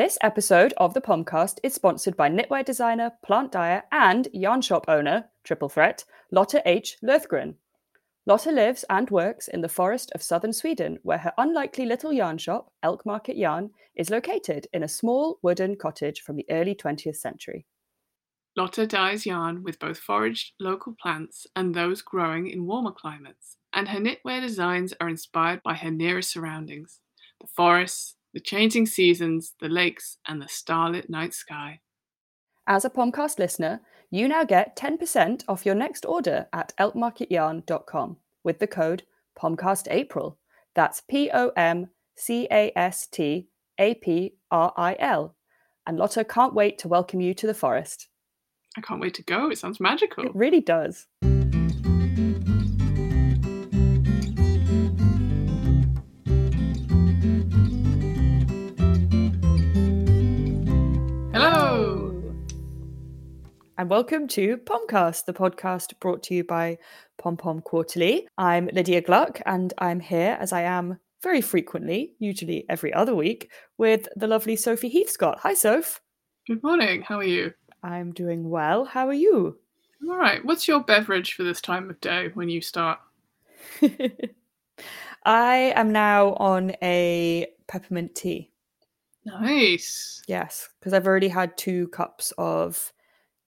This episode of the Pomcast is sponsored by knitwear designer, plant dyer, and yarn shop owner, triple threat, Lotta H. Löthgren. Lotta lives and works in the forest of southern Sweden, where her unlikely little yarn shop, Elk Market Yarn, is located in a small wooden cottage from the early 20th century. Lotta dyes yarn with both foraged local plants and those growing in warmer climates, and her knitwear designs are inspired by her nearest surroundings the forests, the changing seasons, the lakes, and the starlit night sky. As a Pomcast listener, you now get 10% off your next order at elkmarketyarn.com with the code POMCASTAPRIL. That's P O M C A S T A P R I L. And Lotta can't wait to welcome you to the forest. I can't wait to go. It sounds magical. It really does. And welcome to Pomcast, the podcast brought to you by Pom Pom Quarterly. I'm Lydia Gluck, and I'm here as I am very frequently, usually every other week, with the lovely Sophie Heathscott. Hi, Soph. Good morning. How are you? I'm doing well. How are you? I'm all right. What's your beverage for this time of day when you start? I am now on a peppermint tea. Nice. Yes, because I've already had two cups of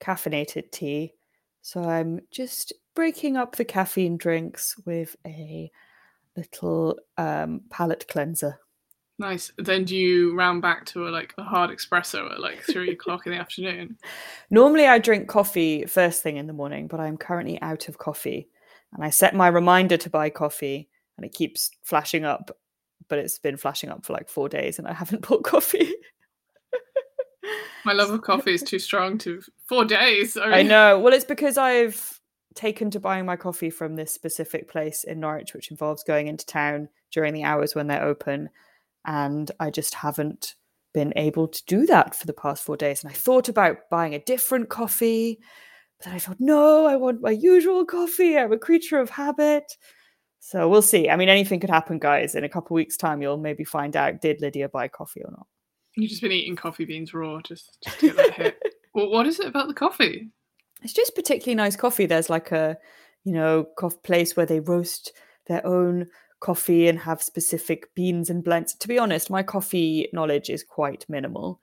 caffeinated tea. So I'm just breaking up the caffeine drinks with a little um, palate cleanser. Nice. Then do you round back to a like a hard espresso at like three o'clock in the afternoon? Normally I drink coffee first thing in the morning, but I'm currently out of coffee. And I set my reminder to buy coffee and it keeps flashing up, but it's been flashing up for like four days and I haven't bought coffee. My love of coffee is too strong to four days. I know. Well, it's because I've taken to buying my coffee from this specific place in Norwich, which involves going into town during the hours when they're open. And I just haven't been able to do that for the past four days. And I thought about buying a different coffee, but I thought, no, I want my usual coffee. I'm a creature of habit. So we'll see. I mean, anything could happen, guys. In a couple weeks' time, you'll maybe find out did Lydia buy coffee or not. You've just been eating coffee beans raw just, just to get that hit. well, what is it about the coffee? It's just particularly nice coffee. There's like a, you know, coffee place where they roast their own coffee and have specific beans and blends. To be honest, my coffee knowledge is quite minimal.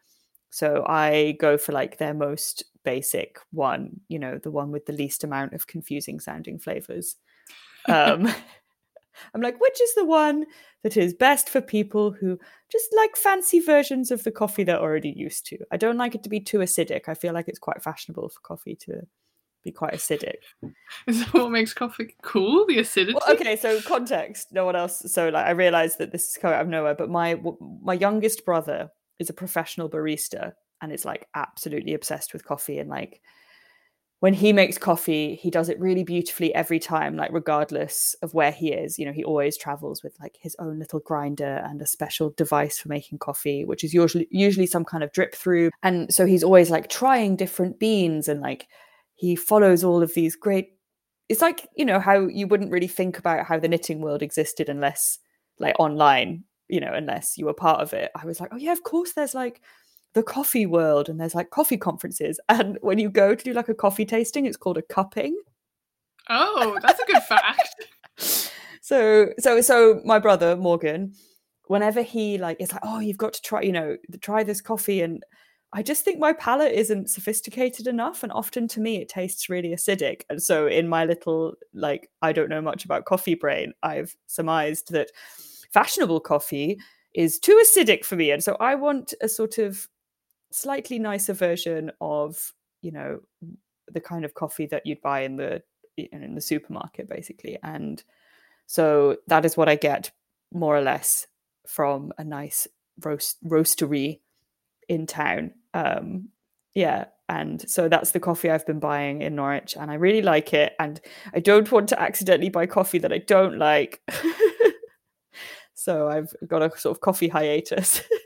So I go for like their most basic one, you know, the one with the least amount of confusing sounding flavors. Um, I'm like, which is the one that is best for people who just like fancy versions of the coffee they're already used to? I don't like it to be too acidic. I feel like it's quite fashionable for coffee to be quite acidic. Is that what makes coffee cool? The acidity? Well, okay, so context. No one else. So like, I realized that this is coming out of nowhere, but my my youngest brother is a professional barista and is like absolutely obsessed with coffee and like when he makes coffee, he does it really beautifully every time, like regardless of where he is. You know, he always travels with like his own little grinder and a special device for making coffee, which is usually usually some kind of drip through. And so he's always like trying different beans and like he follows all of these great it's like, you know, how you wouldn't really think about how the knitting world existed unless like online, you know, unless you were part of it. I was like, oh yeah, of course there's like the coffee world and there's like coffee conferences and when you go to do like a coffee tasting it's called a cupping. Oh that's a good fact. So so so my brother morgan whenever he like is like oh you've got to try you know try this coffee and i just think my palate isn't sophisticated enough and often to me it tastes really acidic and so in my little like i don't know much about coffee brain i've surmised that fashionable coffee is too acidic for me and so i want a sort of slightly nicer version of you know the kind of coffee that you'd buy in the in the supermarket basically and so that is what i get more or less from a nice roast roastery in town um yeah and so that's the coffee i've been buying in norwich and i really like it and i don't want to accidentally buy coffee that i don't like. So i've got a sort of coffee hiatus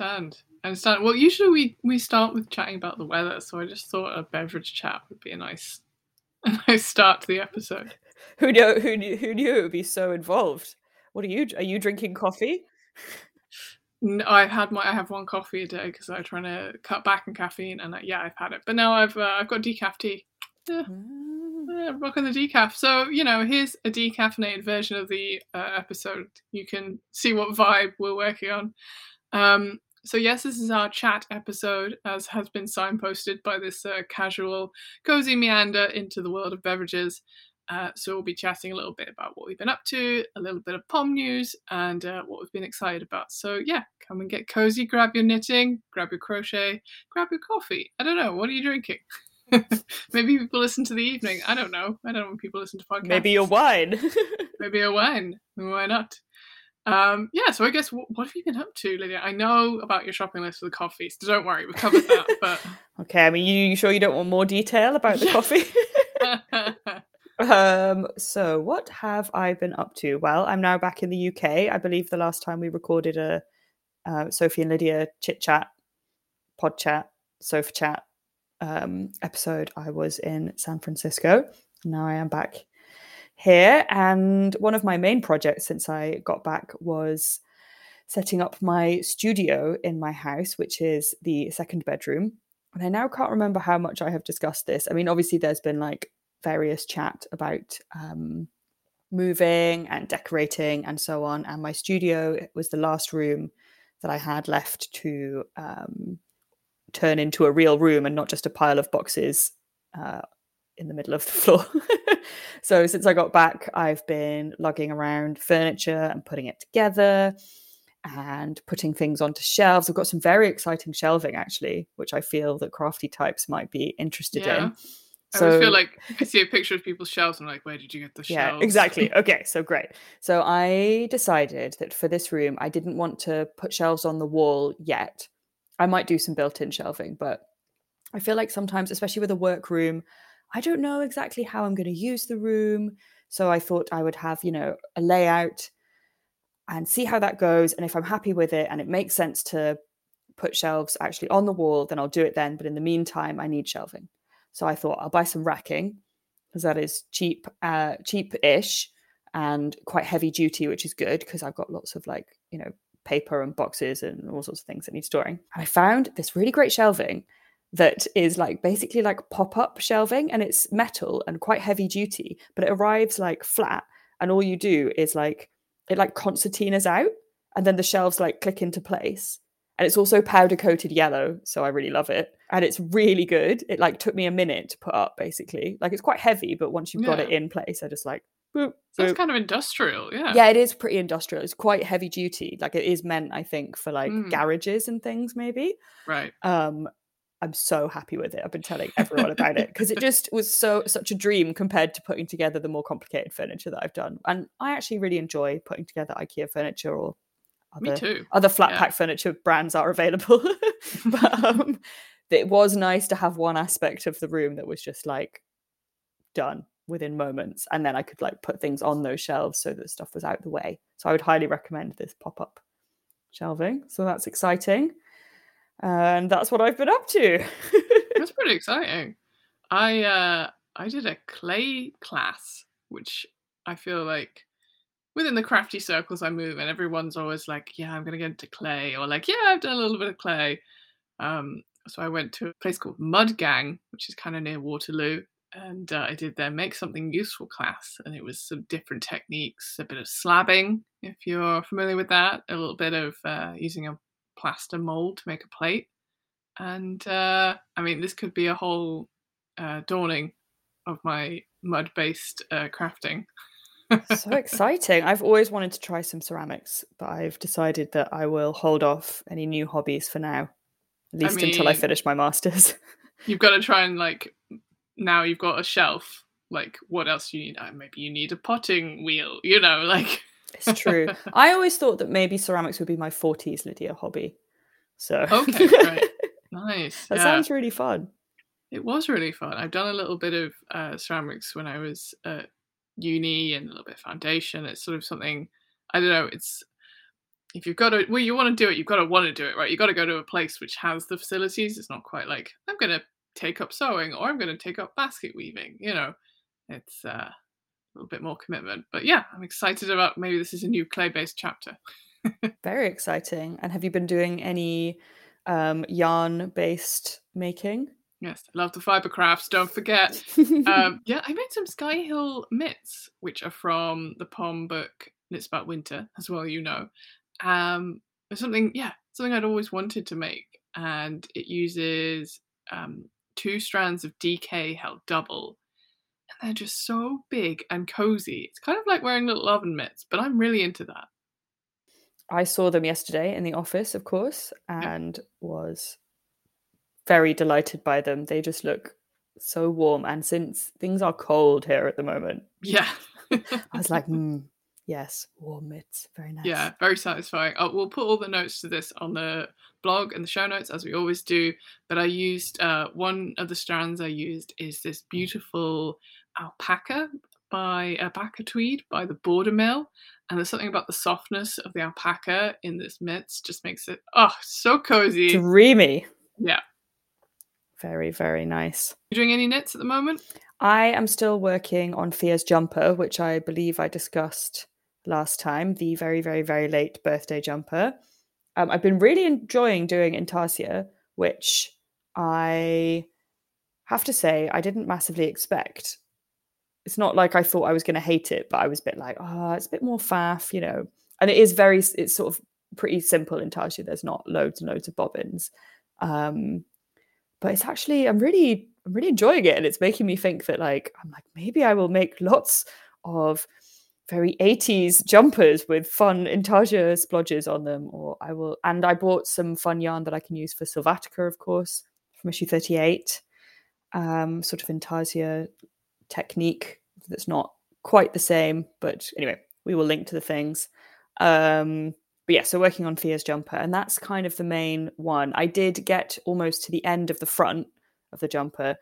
understand. I understand. Well, usually we we start with chatting about the weather, so I just thought a beverage chat would be a nice a nice start to the episode. Who knew? Who knew? Who knew it would be so involved? What are you? Are you drinking coffee? No, I've had my I have one coffee a day because I'm trying to cut back on caffeine, and uh, yeah, I've had it. But now I've uh, I've got decaf tea. Yeah, Mm. yeah, rocking the decaf. So you know, here's a decaffeinated version of the uh, episode. You can see what vibe we're working on. Um, so yes, this is our chat episode, as has been signposted by this uh, casual, cozy meander into the world of beverages. Uh, so we'll be chatting a little bit about what we've been up to, a little bit of POM news, and uh, what we've been excited about. So yeah, come and get cozy, grab your knitting, grab your crochet, grab your coffee. I don't know, what are you drinking? Maybe people listen to the evening. I don't know. I don't know when people listen to podcasts. Maybe your wine. Maybe a wine. Why not? Um, yeah, so I guess what, what have you been up to, Lydia? I know about your shopping list for the coffee, so don't worry, we've covered that. But okay, I mean, you, you sure you don't want more detail about the coffee? um, so what have I been up to? Well, I'm now back in the UK. I believe the last time we recorded a uh, Sophie and Lydia chit chat, pod chat, sofa chat um, episode, I was in San Francisco. Now I am back here. And one of my main projects since I got back was setting up my studio in my house, which is the second bedroom. And I now can't remember how much I have discussed this. I mean, obviously, there's been like various chat about um, moving and decorating and so on. And my studio was the last room that I had left to um, turn into a real room and not just a pile of boxes uh, in the middle of the floor. so since I got back, I've been lugging around furniture and putting it together and putting things onto shelves. I've got some very exciting shelving actually, which I feel that crafty types might be interested Yeah. in. I always feel like I see a picture of people's shelves and I'm like, where did you get the yeah, shelves? exactly. Okay, so great. So I decided that for this room, I didn't want to put shelves on the wall yet. I might do some built-in shelving, but I feel like sometimes, especially with a workroom, I don't know exactly how I'm going to use the room. So I thought I would have, you know, a layout and see how that goes. And if I'm happy with it and it makes sense to put shelves actually on the wall, then I'll do it then. But in the meantime, I need shelving. So I thought I'll buy some racking because that is cheap, uh, cheap-ish and quite heavy duty, which is good because I've got lots of like, you know, paper and boxes and all sorts of things that need storing. And I found this really great shelving that is like basically like pop-up shelving and it's metal and quite heavy duty, but it arrives like flat and all you do is like it like concertinas out and then the shelves like click into place. And it's also powder coated yellow, so I really love it. And it's really good. It like took me a minute to put up basically. Like it's quite heavy, but once you've got it in place, I just like boop, So it's kind of industrial, yeah. Yeah, it is pretty industrial. It's quite heavy duty. Like it is meant, I think, for like Mm. garages and things, maybe. Right. Um, I'm so happy with it. I've been telling everyone about it because it just was so such a dream compared to putting together the more complicated furniture that I've done. And I actually really enjoy putting together IKEA furniture or other other flat Yeah. pack furniture brands are available. but um, it was nice to have one aspect of the room that was just like done within moments, and then I could like put things on those shelves so that stuff was out the way. So I would highly recommend this pop up shelving. So that's exciting, and that's what I've been up to. That's pretty exciting. I uh I did a clay class, which I feel like within the crafty circles I move in, everyone's always like, "Yeah, I'm gonna get into clay," or like, "Yeah, I've done a little bit of clay." Um, so I went to a place called Mud Gang, which is kind of near Waterloo, and uh, I did their make something useful class, and it was some different techniques, a bit of slabbing, if you're familiar with that, a little bit of uh, using a plaster mold to make a plate, and uh, I mean, this could be a whole uh, dawning of my mud-based uh, crafting. so exciting. I've always wanted to try some ceramics, but I've decided that I will hold off any new hobbies for now, at least until I finish my masters. You've got to try and like now you've got a shelf. Like, what else do you need? Uh, maybe you need a potting wheel. You know, like It's true. I always thought that maybe ceramics would be my 40s Lydia hobby. So Okay, right. nice. that yeah. sounds really fun. It was really fun. I've done a little bit of uh, ceramics when I was at uni and a little bit of foundation. It's sort of something I don't know. It's if you've got to well, you want to do it. You've got to want to do it, right? You've got to go to a place which has the facilities. It's not quite like I'm going to take up sewing or I'm going to take up basket weaving. You know, it's uh, little bit more commitment. But yeah, I'm excited about maybe this is a new clay based chapter. Very exciting. And have you been doing any um, yarn based making? Yes, I love the fiber crafts. Don't forget. um, yeah, I made some Skyhill mitts, which are from the Pom book Knits About Winter, as well. You know, um, it's something. Yeah, something I'd always wanted to make, and it uses um, two strands of DK held double, they're just so big and cozy. It's kind of like wearing little oven mitts, but I'm really into that. I saw them yesterday in the office, of course, and was very delighted by them. They just look so warm. And since things are cold here at the moment, yeah, I was like, mm, yes, warm mitts, very nice. Yeah, very satisfying. Oh, we'll put all the notes to this on the blog and the show notes as we always do. But I used uh, one of the strands I used is this beautiful alpaca by alpaca tweed by the Border Mill, and there's something about the softness of the alpaca in this mitts just makes it oh so cozy, dreamy. Yeah, very very nice. You doing any knits at the moment? I am still working on Fia's jumper, which I believe I discussed last time. The very very very late birthday jumper. Um, I've been really enjoying doing Intarsia, which I have to say I didn't massively expect it's not like I thought I was going to hate it, but I was a bit like, oh, it's a bit more faff, you know. And it is very, it's sort of pretty simple Intarsia. There's not loads and loads of bobbins, um, but it's actually I'm really, I'm really enjoying it, and it's making me think that like I'm like maybe I will make lots of very 80s jumpers with fun intarsia splodges on them or i will and i bought some fun yarn that i can use for Sylvatica, of course from issue 38 um sort of intarsia technique that's not quite the same. But anyway, we will link to the things. Um, but yeah, so working on Fia's jumper, and that's kind of the main one. I did get almost to the end of the front of the jumper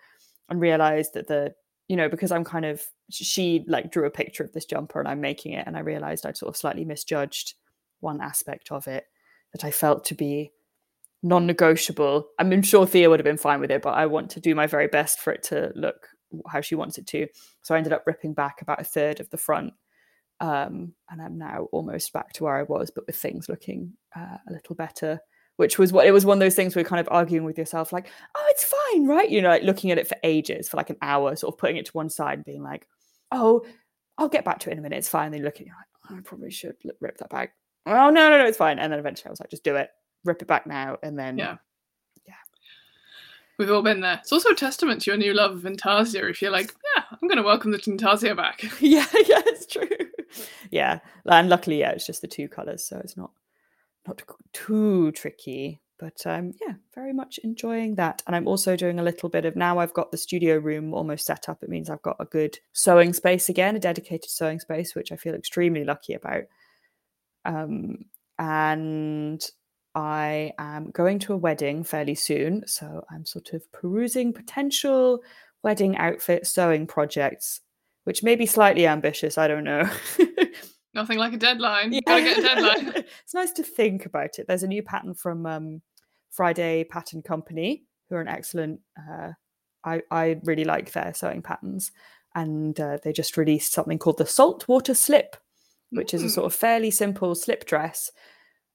and realized that the, you know, because I'm kind of, she like drew a picture of this jumper and I'm making it, and I realized I'd sort of slightly misjudged one aspect of it that I felt to be non negotiable. I'm sure Thea would have been fine with it, but I want to do my very best for it to look how she wants it to. So I ended up ripping back about a third of the front. Um, and I'm now almost back to where I was, but with things looking uh, a little better. Which was what it was one of those things where you're kind of arguing with yourself, like, oh, it's fine, right? You know, like looking at it for ages, for like an hour, sort of putting it to one side and being like, oh, I'll get back to it in a minute. It's fine. Then looking, like, oh, I probably should rip that back. Oh, no, no, no, it's fine. And then eventually I was like, just do it, rip it back now. And then yeah. We've all been there. It's also a testament to your new love of Intarsia if you're like, yeah, I'm going to welcome the Intarsia back. yeah, yeah, it's true. Yeah, and luckily, yeah, it's just the two colors, so it's not not too tricky. But um, yeah, very much enjoying that. And I'm also doing a little bit of now I've got the studio room almost set up. It means I've got a good sewing space again, a dedicated sewing space, which I feel extremely lucky about. Um, and I am going to a wedding fairly soon, so I'm sort of perusing potential wedding outfit sewing projects, which may be slightly ambitious. I don't know. Nothing like a deadline. Yeah. Gotta get a deadline. it's nice to think about it. There's a new pattern from um, Friday Pattern Company, who are an excellent. Uh, I I really like their sewing patterns, and uh, they just released something called the Saltwater Slip, which mm. is a sort of fairly simple slip dress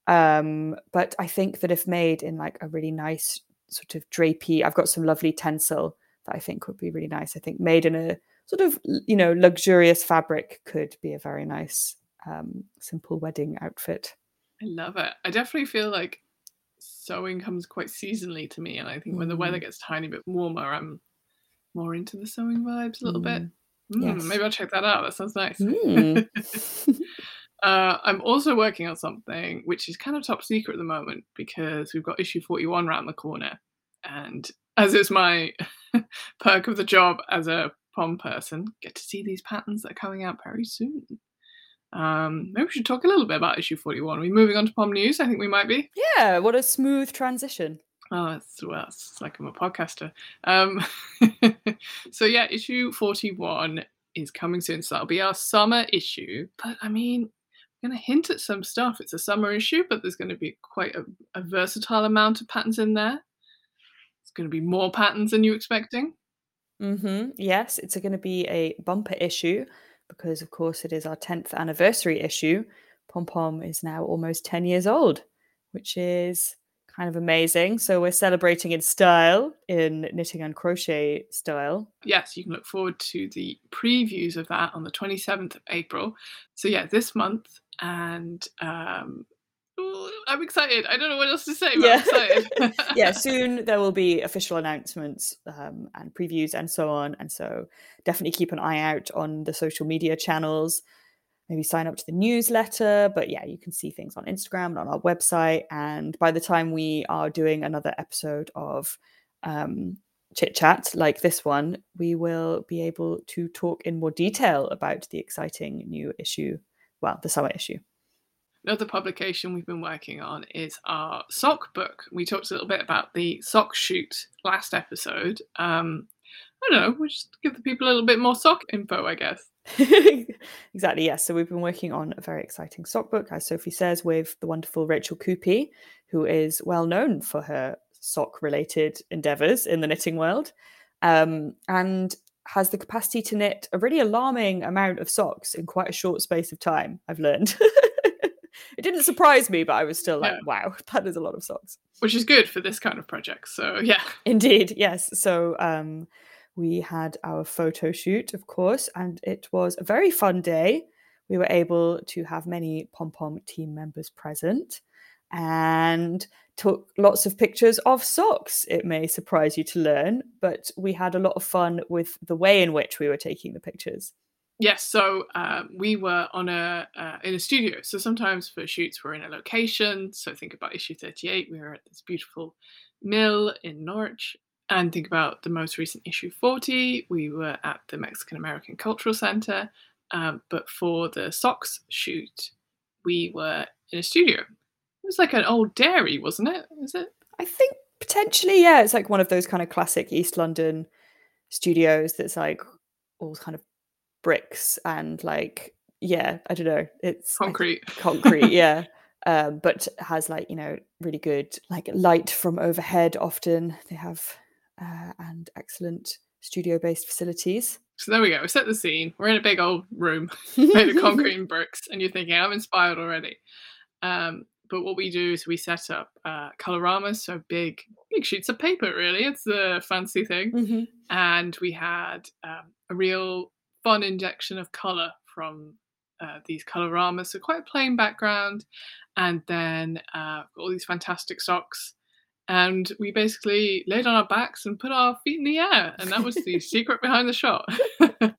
um, but I think that if made in like a really nice sort of drapey, I've got some lovely tencel that I think would be really nice. I think made in a sort of you know luxurious fabric could be a very nice um, simple wedding outfit. I love it. I definitely feel like sewing comes quite seasonally to me, and I think mm. when the weather mm. gets tiny bit warmer, I'm more into the sewing vibes a little mm. bit. Mm, yes. Maybe I'll check that out. That sounds nice. Uh, I'm also working on something which is kind of top secret at the moment because we've got issue 41 around the corner. And as is my perk of the job as a POM person, get to see these patterns that are coming out very soon. Um, maybe we should talk a little bit about issue 41. Are we moving on to POM News? I think we might be. Yeah, what a smooth transition. Oh, it's, well, it's like I'm a podcaster. Um, so, yeah, issue 41 is coming soon. So that'll be our summer issue. But I mean, going to hint at some stuff. It's a summer issue, but there's going to be quite a, a versatile amount of patterns in there. It's going to be more patterns than you expecting. Mm-hmm. Yes, it's going to be a bumper issue because, of course, it is our 10th anniversary issue. Pom Pom is now almost 10 years old, which is kind of amazing. So we're celebrating in style, in knitting and crochet style. Yes, you can look forward to the previews of that on the 27th of April. So, yeah, this month. And um, I'm excited. I don't know what else to say, but Yeah. I'm excited. yeah, soon there will be official announcements um, and previews and so on. And so definitely keep an eye out on the social media channels. Maybe sign up to the newsletter. But yeah, you can see things on Instagram and on our website. And by the time we are doing another episode of um, Chit Chat like this one, we will be able to talk in more detail about the exciting new issue, well, the summer issue. Another publication we've been working on is our sock book. We talked a little bit about the sock shoot last episode. Um, I don't know, we'll just give the people a little bit more sock info, I guess. exactly, yes. So we've been working on a very exciting sock book, as Sophie says, with the wonderful Rachel Coopey, who is well known for her sock related endeavors in the knitting world um, and has the capacity to knit a really alarming amount of socks in quite a short space of time, I've learned. it didn't surprise me, but I was still like, wow, that is a lot of socks. Which is good for this kind of project. So, yeah. Indeed, yes. So um, we had our photo shoot, of course, and it was a very fun day. We were able to have many pom pom team members present and took lots of pictures of socks. It may surprise you to learn, but we had a lot of fun with the way in which we were taking the pictures. Yes, so um, we were on a uh, in a studio. So sometimes for shoots we're in a location. So think about issue thirty eight. We were at this beautiful mill in Norwich, and think about the most recent issue forty. We were at the Mexican American Cultural Center. Um, but for the socks shoot, we were in a studio. Was like an old dairy, wasn't it? Was it? I think potentially, yeah, it's like one of those kind of classic East London studios that's like all kind of bricks and like, yeah, I don't know. It's Concrete. concrete, yeah. Um, but has like, you know, really good like light from overhead often. They have uh, and excellent studio based facilities. So there we go. We set the scene. We're in a big old room made of concrete and bricks, and you're thinking, I'm inspired already. Um, but what we do is we set up uh, coloramas, so big, big sheets of paper. Really, it's the fancy thing. Mhm. And we had um, a real fun injection of color from uh, these coloramas. So quite a plain background, and then uh, all these fantastic socks. And we basically laid on our backs and put our feet in the air, and that was the secret behind the shot.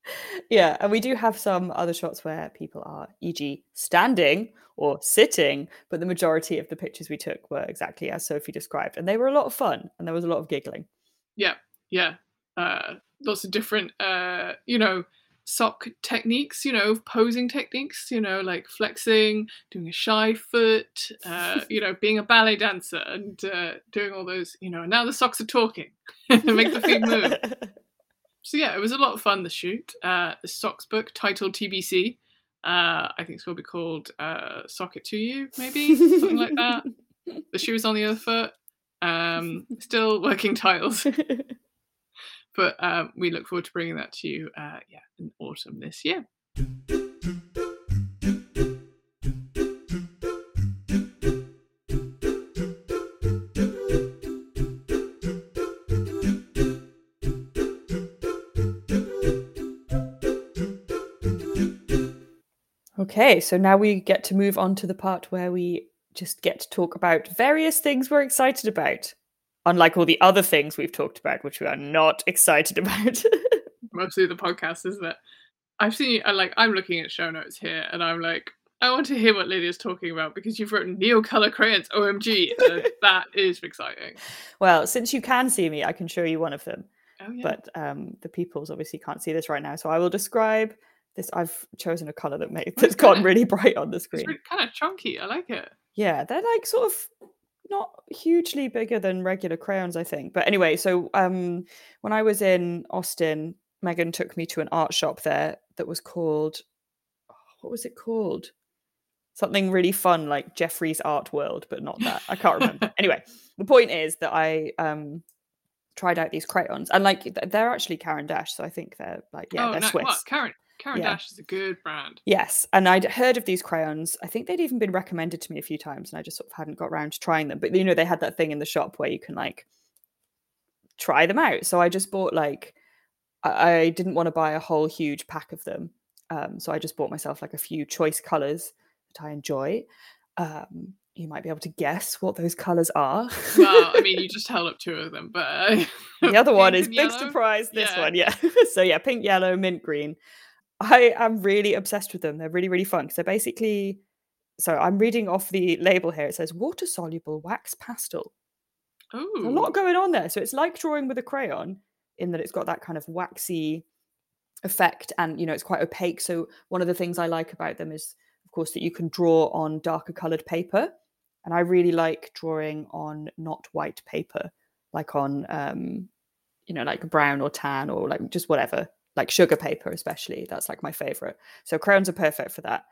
yeah, and we do have some other shots where people are, e.g., standing or sitting, but the majority of the pictures we took were exactly as Sophie described, and they were a lot of fun, and there was a lot of giggling. yeah, yeah. Uh, lots of different, uh, you know, sock techniques, you know, posing techniques, you know, like flexing, doing a shy foot, uh, you know, being a ballet dancer and uh, doing all those, you know, and now the socks are talking and make the feet move. So yeah, it was a lot of fun, the shoot. Uh, the socks book titled TBC. Uh, I think it's going to be called uh, Sock It To You, maybe, something like that. The shoes on the other foot. Um, still working titles but um, we look forward to bringing that to you uh, yeah in autumn this year Okay, so now we get to move on to the part where we just get to talk about various things we're excited about. Unlike all the other things we've talked about, which we are not excited about. mostly the podcast isn't it i've seen I like i'm looking at show notes here and i'm like i want to hear what lydia's talking about because you've written neocolor crayons omg uh, that is exciting well, since you can see me, I can show you one of them. oh yeah But um, the peoples obviously can't see this right now, so I will describe this. I've chosen a color that made that's gone really bright on the it's screen. really kind of chunky i like it Yeah, they're like sort of not hugely bigger than regular crayons, I think. But anyway, so um, when I was in Austin, Meghan took me to an art shop there that was called oh, what was it called? Something really fun like Jeffrey's Art World, but not that. I can't remember. anyway, the point is that I um tried out these crayons and like they're actually Caran d'Ache, so I think they're like yeah, oh they're no, Swiss. what karen Caran Yeah. d'Ache is a good brand. Yes, and I'd heard of these crayons. I think they'd even been recommended to me a few times, and I just sort of hadn't got around to trying them. But you know, they had that thing in the shop where you can like try them out. So I just bought like I, I didn't want to buy a whole huge pack of them, um, so I just bought myself like a few choice colors that I enjoy. Um, you might be able to guess what those colors are. Well, I mean, you just held up two of them, but uh, the other one is big yellow? surprise. This Yeah. one, yeah. so yeah, pink, yellow, mint green. I am really obsessed with them. They're really, really fun. So basically, so I'm reading off the label here. It says water soluble wax pastel. There's a lot going on there. So it's like drawing with a crayon in that it's got that kind of waxy effect and you know it's quite opaque. So one of the things I like about them is of course that you can draw on darker colored paper. And I really like drawing on not white paper, like on um, you know, like brown or tan or like just whatever, like sugar paper especially. That's like my favorite. So crayons are perfect for that.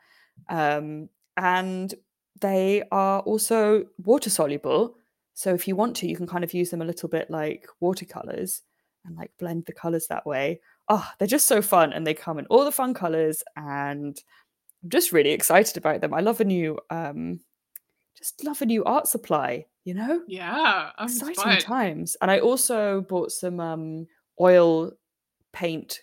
Um, and they are also water soluble. So if you want to, you can kind of use them a little bit like watercolors and like blend the colors that way. Oh, they're just so fun and they come in all the fun colors and I'm just really excited about them. I love a new um just love a new art supply, you know? yeah, I'm exciting inspired. times. And I also bought some um oil paint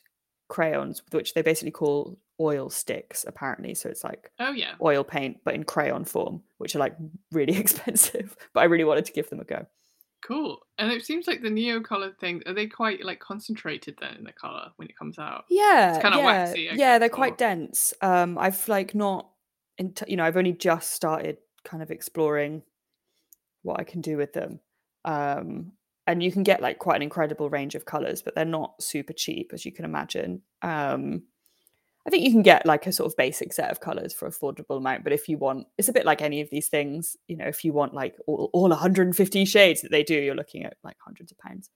crayons, which they basically call oil sticks, apparently. So it's like Oh yeah, oil paint, but in crayon form, which are like really expensive. But I really wanted to give them a go. cool. And it seems like the neo colored thing. Are they quite like concentrated then in the color when it comes out? Yeah, it's kinda yeah, waxy, I yeah. They're guess, quite dense. Um, I've like not, in you know, I've only just started kind of exploring what I can do with them. Um, and you can get like quite an incredible range of colors, but they're not super cheap, as you can imagine. Um, I think you can get like a sort of basic set of colors for affordable amount, but if you want, it's a bit like any of these things. You know, if you want like all, all 150 shades that they do, you're looking at like hundreds of pounds.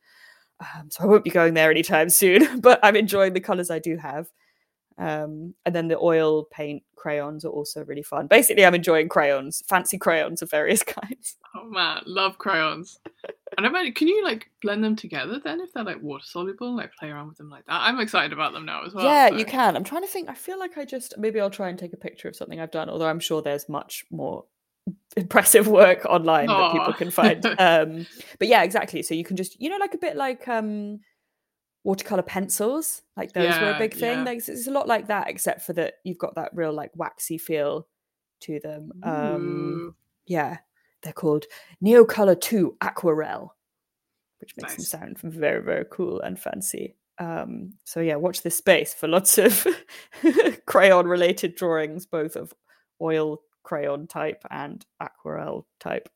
Um, so I won't be going there anytime soon, but I'm enjoying the colors I do have. Um, and then the oil paint crayons are also really fun. Basically, I'm enjoying crayons, fancy crayons of various kinds. Oh man, love crayons. And I can you like blend them together then if they're like water soluble and like play around with them like that? I'm excited about them now as well. yeah, so- you can. I'm trying to think. I feel like I just maybe I'll try and take a picture of something I've done, although I'm sure there's much more impressive work online that people can find. um, but yeah, exactly. So you can just, you know, like a bit like um, watercolor pencils, like those were a big thing. yeah. Like, it's- it's a lot like that, except for that you've got that real like waxy feel to them. Um, Ooh, yeah, they're called Neocolor 2 Aquarelle, which makes Nice. them sound very, very cool and fancy. Um, so yeah, watch this space for lots of crayon related drawings, both of oil crayon type and aquarelle type.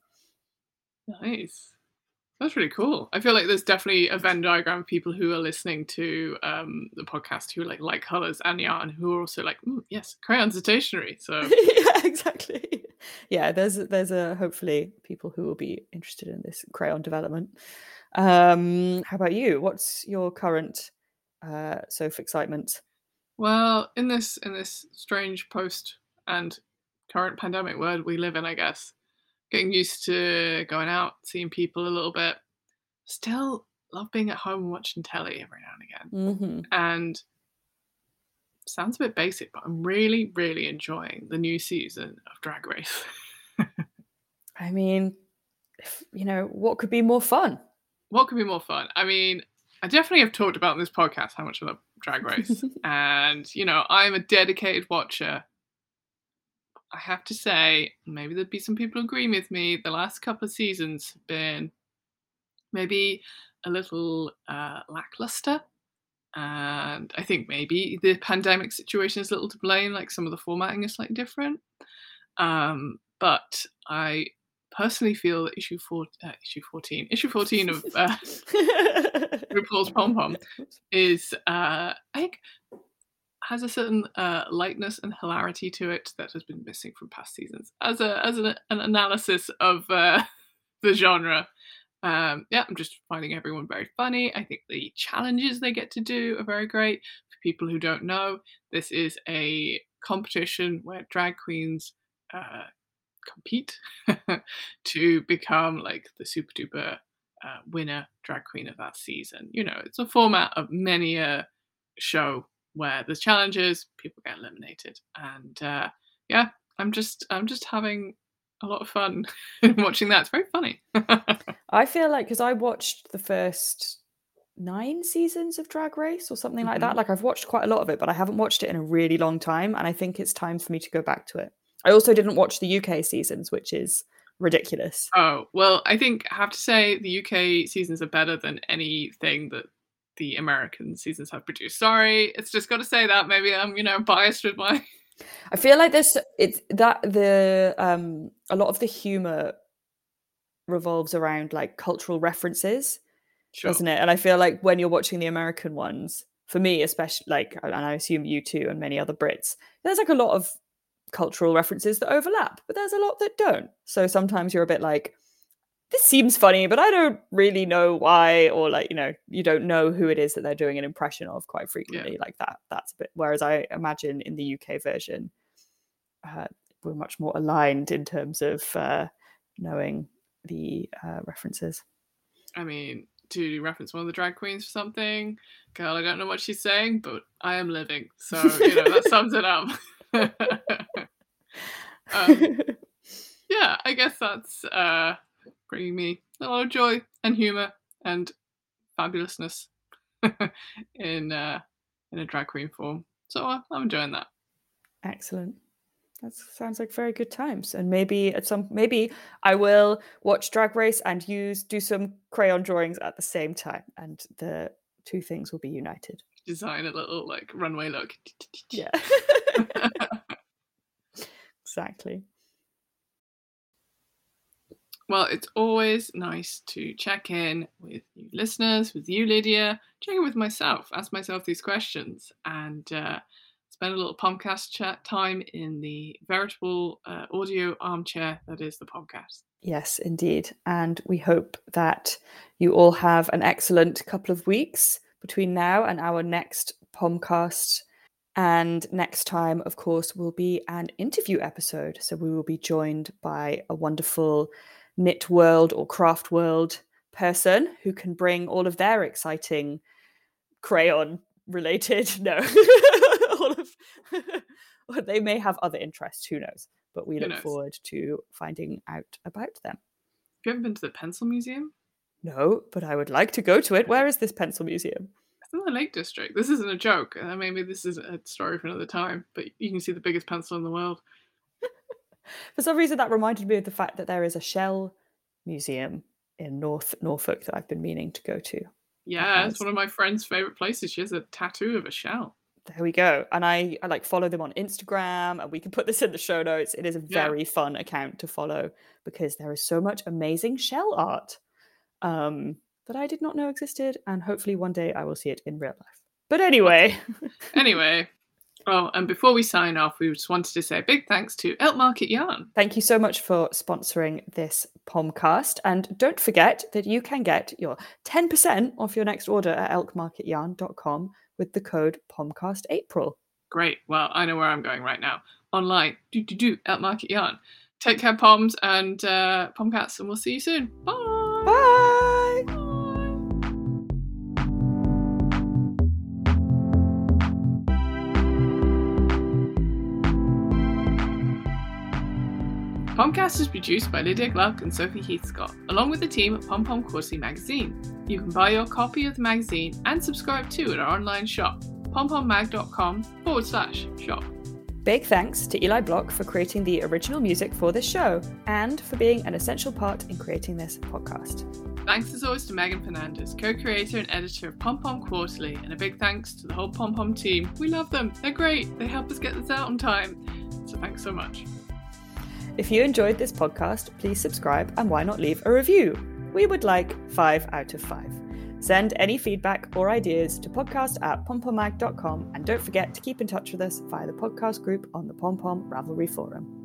nice. That's really cool. I feel like there's definitely a Venn diagram of people who are listening to um, the podcast who like like colors and yarn, who are also like, "Mm, yes, crayons are stationery. So yeah, exactly. Yeah, there's there's a hopefully people who will be interested in this crayon development. Um, how about you? What's your current uh Soph excitement? Well, in this in this strange post and current pandemic world we live in, I guess, getting used to going out, seeing people a little bit. Still love being at home watching telly every now and again. hmm And sounds a bit basic, but I'm really, really enjoying the new season of Drag Race. I mean, you know, what could be more fun? what could be more fun? I mean, I definitely have talked about in this podcast how much I love Drag Race. and, you know, I'm a dedicated watcher. I have to say, maybe there'd be some people agreeing with me. The last couple of seasons have been maybe a little uh, lackluster. And I think maybe the pandemic situation is a little to blame, like some of the formatting is slightly different. Um, but I personally feel that issue four, uh, issue fourteen, issue fourteen of uh, RuPaul's Pom Pom is, uh, I think, has a certain uh, lightness and hilarity to it that has been missing from past seasons. As a as an, an analysis of uh, the genre, um, yeah, I'm just finding everyone very funny. I think the challenges they get to do are very great. For people who don't know, this is a competition where drag queens uh, compete to become like the super duper uh, winner drag queen of that season. You know, it's a format of many a show where there's challenges, people get eliminated, and uh, yeah, I'm just I'm just having a lot of fun watching that. It's very funny. I feel like because I watched the first nine seasons of Drag Race or something like that. Mhm. Like I've watched quite a lot of it, but I haven't watched it in a really long time, and I think it's time for me to go back to it. I also didn't watch the UK seasons, which is ridiculous. Oh, well, I think I have to say the UK seasons are better than anything that the American seasons have produced. Sorry, it's just got to say that. Maybe I'm, you know, biased with my. I feel like this it's that the um a lot of the humor revolves around like cultural references, Sure. doesn't it? And I feel like when you're watching the American ones, for me especially, like, and I assume you too, and many other Brits, there's like a lot of cultural references that overlap, but there's a lot that don't. So sometimes you're a bit like, this seems funny, but I don't really know why, or like, you know, you don't know who it is that they're doing an impression of quite frequently, like that. That's a bit. Whereas I imagine in the UK version, uh, we're much more aligned in terms of uh, knowing the uh, references. I mean, to reference one of the drag queens for something, girl, I don't know what she's saying, but I am living. So, you know, that sums it up. um, yeah, I guess that's uh, bringing me a lot of joy and humor and fabulousness in uh, in a drag queen form. So uh, I'm enjoying that. Excellent. That sounds like very good times. And maybe at some maybe I will watch Drag Race and use do some crayon drawings at the same time, and the two things will be united. Design a little like runway look. Yeah. exactly. Well, it's always nice to check in with you listeners, with you, Lydia, check in with myself, ask myself these questions, and uh, spend a little podcast chat time in the veritable uh, audio armchair that is the podcast. Yes, indeed. And we hope that you all have an excellent couple of weeks between now and our next podcast. And next time, of course, will be an interview episode. So we will be joined by a wonderful knit world or craft world person who can bring all of their exciting crayon related no well, they may have other interests who knows but we Who look knows? forward to finding out about them Have you ever been to the Pencil Museum? no but i would like to go to it where is this pencil museum It's in the Lake District. This isn't a joke. Uh, maybe this is a story for another time, but you can see the biggest pencil in the world. for some reason that reminded me of the fact that there is a shell museum in north norfolk that i've been meaning to go to Yeah, it's one of my friend's favorite places. She has a tattoo of a shell. There we go. And i i like follow them on instagram and we can put this in the show notes. It is a Yeah. very fun account to follow because there is so much amazing shell art um that i did not know existed and hopefully one day i will see it in real life. But anyway. Anyway, oh, and before we sign off, we just wanted to say a big thanks to Elk Market Yarn. thank you so much for sponsoring this pomcast. And don't forget that you can get your 10% off your next order at elkmarketyarn.com with the code pomcastapril Great. Well, I know where I'm going right now. Online. Do do do. at Market Yarn. Take care, Poms and uh, Pomcats, and we'll see you soon. Bye. bye Pomcast is produced by Lydia Gluck and Sophie Heathscott, along with the team at Pom Pom Quarterly magazine. You can buy your copy of the magazine and subscribe to at our online shop, pompommag.com forward slash shop. Big thanks to Eli Block for creating the original music for this show and for being an essential part in creating this podcast. Thanks as always to Meghan Fernandes, co creator and editor of Pom Pom Quarterly, and a big thanks to the whole Pom Pom team. We love them, they're great, they help us get this out on time. So thanks so much. If you enjoyed this podcast, please subscribe and why not leave a review? We would like five out of five. Send any feedback or ideas to podcast at pompommag.com and don't forget to keep in touch with us via the podcast group on the Pom Pom Ravelry Forum.